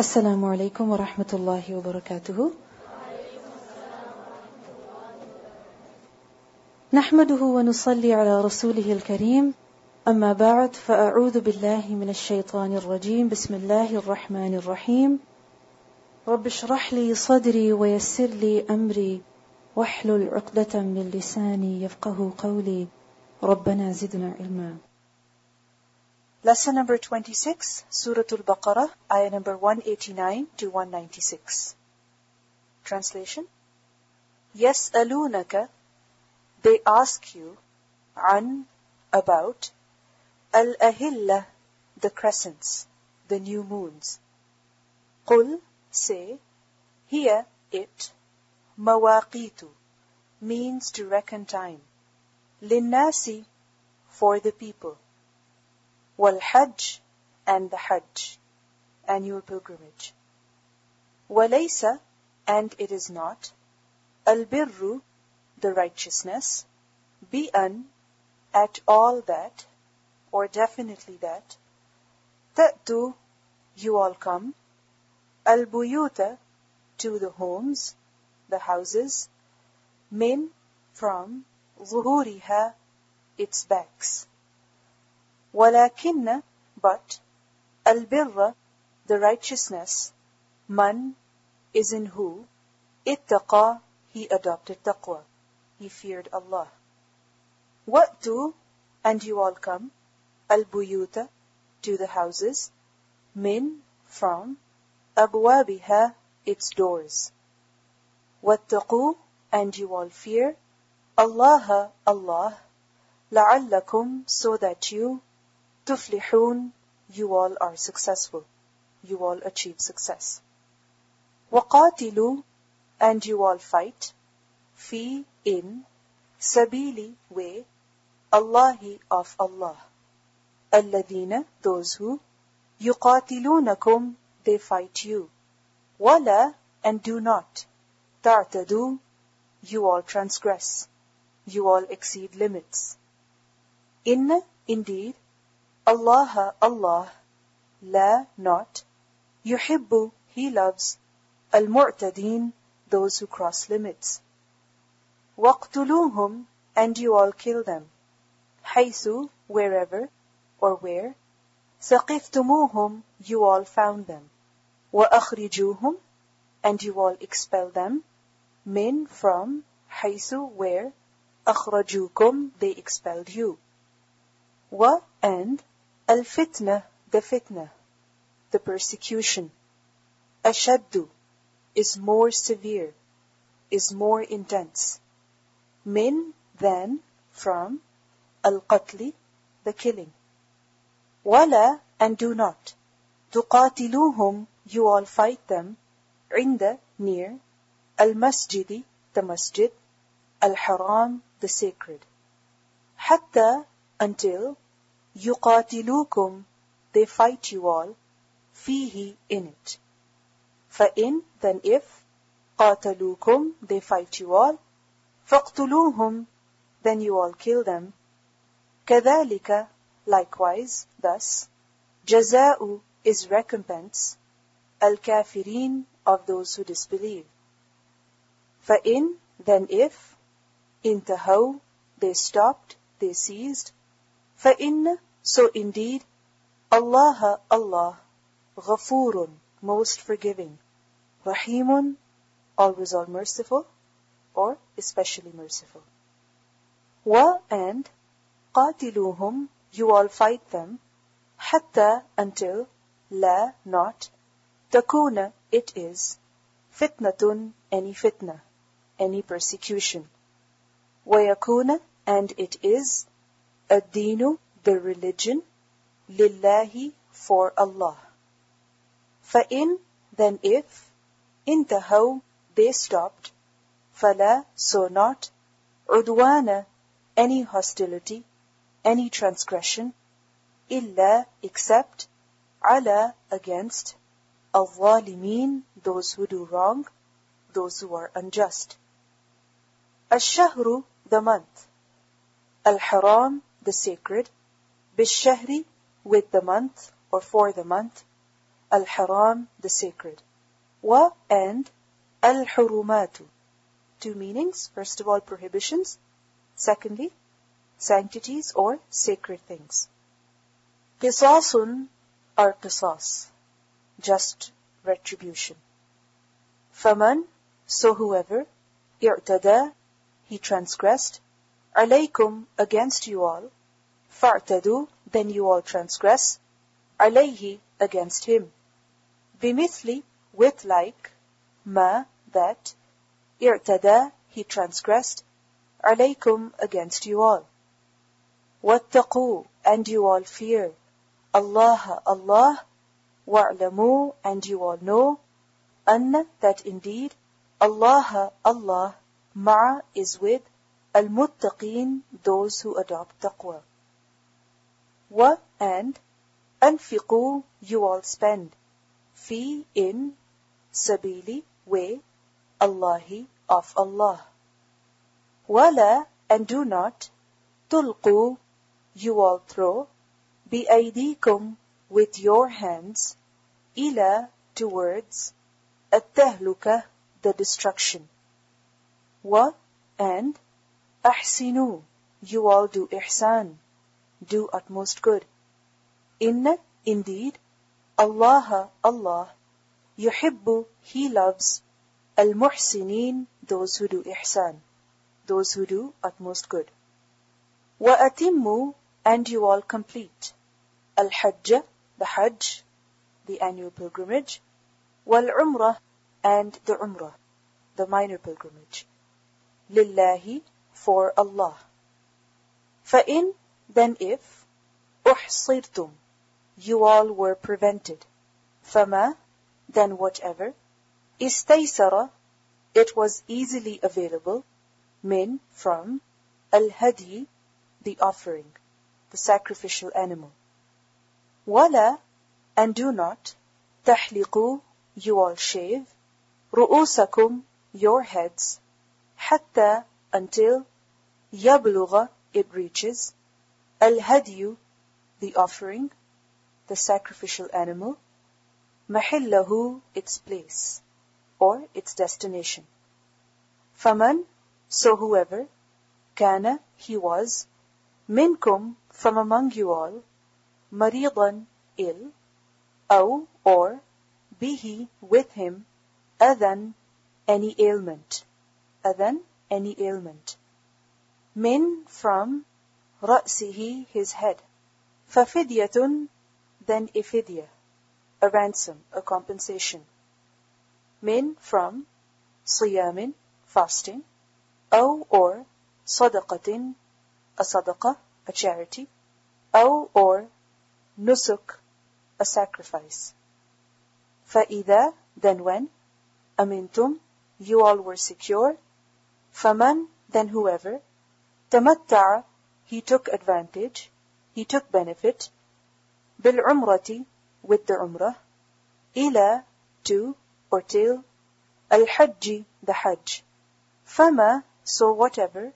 السلام عليكم ورحمة الله وبركاته. نحمده ونصلي على رسوله الكريم. أما بعد فأعوذ بالله من الشيطان الرجيم. بسم الله الرحمن الرحيم. رب اشرح لي صدري ويسر لي أمري. واحلل عقدة من لساني يفقه قولي. ربنا زدنا علما. Lesson number 26, Surah Al-Baqarah, ayah number 189 to 196. Translation Yes alunaka, they ask you, an, about, al-ahilla, the crescents, the new moons. Qul, say, here, it, mawaqitu, means to reckon time. Linnasi, for the people wal hajj and the hajj, annual pilgrimage. Walaysa, and it is not, al birru, the righteousness, be an, at all that, or definitely that, ta'tu, you all come, al buyuta, to the homes, the houses, min, from, zuhuriha, its backs. ولكن but البر the righteousness man is in who اتقى he adopted taqwa he feared Allah وَأْتُوا and you all come البيوت to the houses min from أبوابها its doors واتقوا and you all fear Allah Allah لعلكم so that you تفلحون you all are successful you all achieve success وقاتلوا and you all fight في in sabili way Allahi of Allah الذين those who يقاتلونكم they fight you ولا and do not تعتدوا you all transgress you all exceed limits in indeed Allah Allah la not yuhibbu he loves al-mu'tadin those who cross limits waqtuluhum and you all kill them haythu wherever or where ثقفتموهم you all found them وأخرجوهم and you all expel them min from حيث where أخرجوكم they expelled you wa and Al-fitna, the fitna, the persecution. Ashaddu is more severe, is more intense. Min than from al-qatli, the killing. Wala and do not. Tuqatiluhum, you all fight them. Inda, near. Al-masjidi, the masjid. Al-haram, the sacred. Hatta, until يقاتلوكم they fight you all فيه in it فإن then if قاتلوكم they fight you all فاقتلوهم then you all kill them كذلك likewise thus جزاء is recompense الكافرين of those who disbelieve فإن then if انتهوا they stopped they ceased فإن so indeed Allah Allah غفور most forgiving رحيم always all merciful or especially merciful wa and قاتلوهم you all fight them حتى until لا not تكون it is فتنة any fitna any persecution ويكون and it is Adinu, the religion, lillahi, for Allah. Fa'in, then if, intahaw, they stopped, fala, so not, udwana, any hostility, any transgression, illa, except, ala, against, al-zalimin, those who do wrong, those who are unjust. Ash-shahru, the month. Al-haram, the sacred, bishahri, with the month or for the month, al-haram, the sacred, wa and al-hurumatu. Two meanings, first of all prohibitions, secondly sanctities or sacred things. Qisasun or qisas, just retribution. Faman, so whoever, i'tada, he transgressed, alaykum, against you all, fa'tadu, then you all transgress, alayhi, against him. Bimithli, with like, ma, that, i'tada, he transgressed, alaykum, against you all. Wattaqu, and you all fear, Allah, Allah, wa'lamu, and you all know, anna, that indeed, Allah, Allah, ma'a is with, المتقين those who adopt taqwa. Wa and anfiqu, you all spend. Fi in sabili, way, Allahi, of Allah. Wala, and do not, tulqu, you all throw, bi'aydikum, with your hands, ila, towards, التهلكة the destruction. Wa, and, أحسنوا you all do ihsan do utmost good إن indeed Allah Allah يحب he loves المحسنين those who do ihsan those who do utmost good وأتموا and you all complete Al-Hajj, the Hajj, the annual pilgrimage, wal-Umrah, and the Umrah, the minor pilgrimage. Lillahi, for Allah. فَإِن, then if, أُحْصِرْتُمْ, you all were prevented. فَمَا, then whatever, إِسْتَيْسَرَ, it was easily available, min, from, al-hadi, the offering, the sacrificial animal. ولا and do not تحلقوا you all shave رؤوسكم your heads حتى until Yabluga it reaches, al-hadiyu, the offering, the sacrificial animal, mahillahu, its place, or its destination. Faman, so whoever, kana, he was, minkum, from among you all, maridan, ill, aw, or, bihi, with him, adan, any ailment. Adan, any ailment من from رأسه his head ففدية then a fidya a ransom a compensation من from صيام fasting أو or صدقة a صدقة a charity أو or nusuk, a sacrifice. فَإِذَا, then when, أَمِنْتُمْ, you all were secure, فَمَنْ, then whoever, تَمَتَّعَ, he took advantage, he took benefit, بِالْعُمْرَةِ, with the umrah, إِلَى, to, or till, الْحَجِّ, the hajj. فَمَا, so whatever,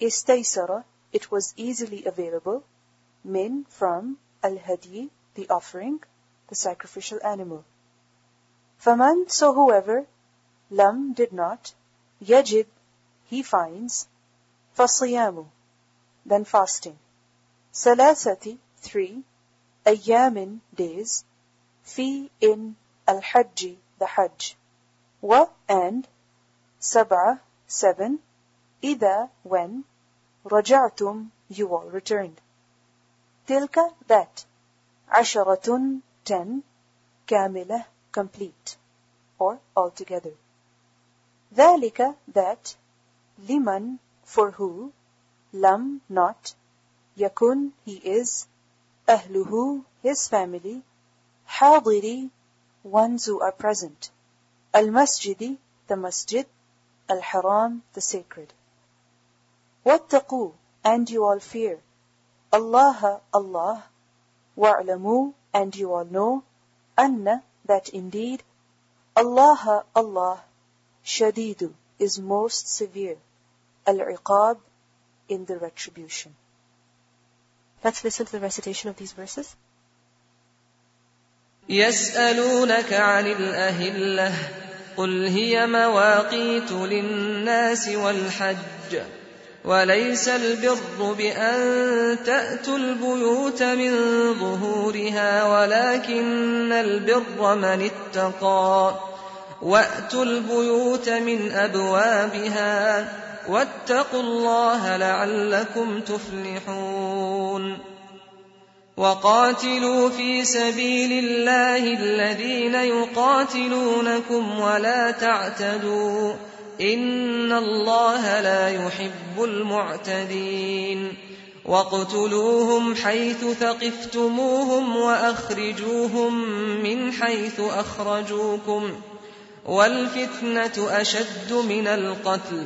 إِسْتَيْسَرَ, it was easily available, min, from, al-hadi, the offering, the sacrificial animal. Faman, so whoever, lam, did not, yajid, he finds, fasiyamu, then fasting. Salasati, three, ayyamin, days, fi, in, al-hajji, the hajj. Wa, and, sab'a, seven, ida, when, raja'tum, you all returned. تلك that عشرة ten كاملة complete or altogether ذلك that liman for who, lam not, yakun he is, ahluhu his family, hadiri ones who are present, al masjidi the masjid, al haram the sacred. Wattaqu and you all fear, Allah Allah, wa'lamu and you all know, anna that indeed, Allah Allah, shadidu is most severe. Al-iqab, in the retribution. Let's listen to the recitation of these verses. يسألونك عن الأهلة قل هي مواقيت للناس والحج وليس البر بأن تأتوا البيوت من ظهورها ولكن البر من اتقى وأتوا البيوت من أبوابها واتقوا الله لعلكم تفلحون. وقاتلوا في سبيل الله الذين يقاتلونكم ولا تعتدوا. إن الله لا يحب المعتدين. واقتلوهم حيث ثقفتموهم وأخرجوهم من حيث أخرجوكم. والفتنة أشد من القتل.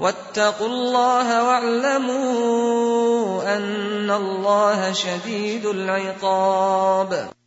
واتقوا الله واعلموا أن الله شديد العقاب.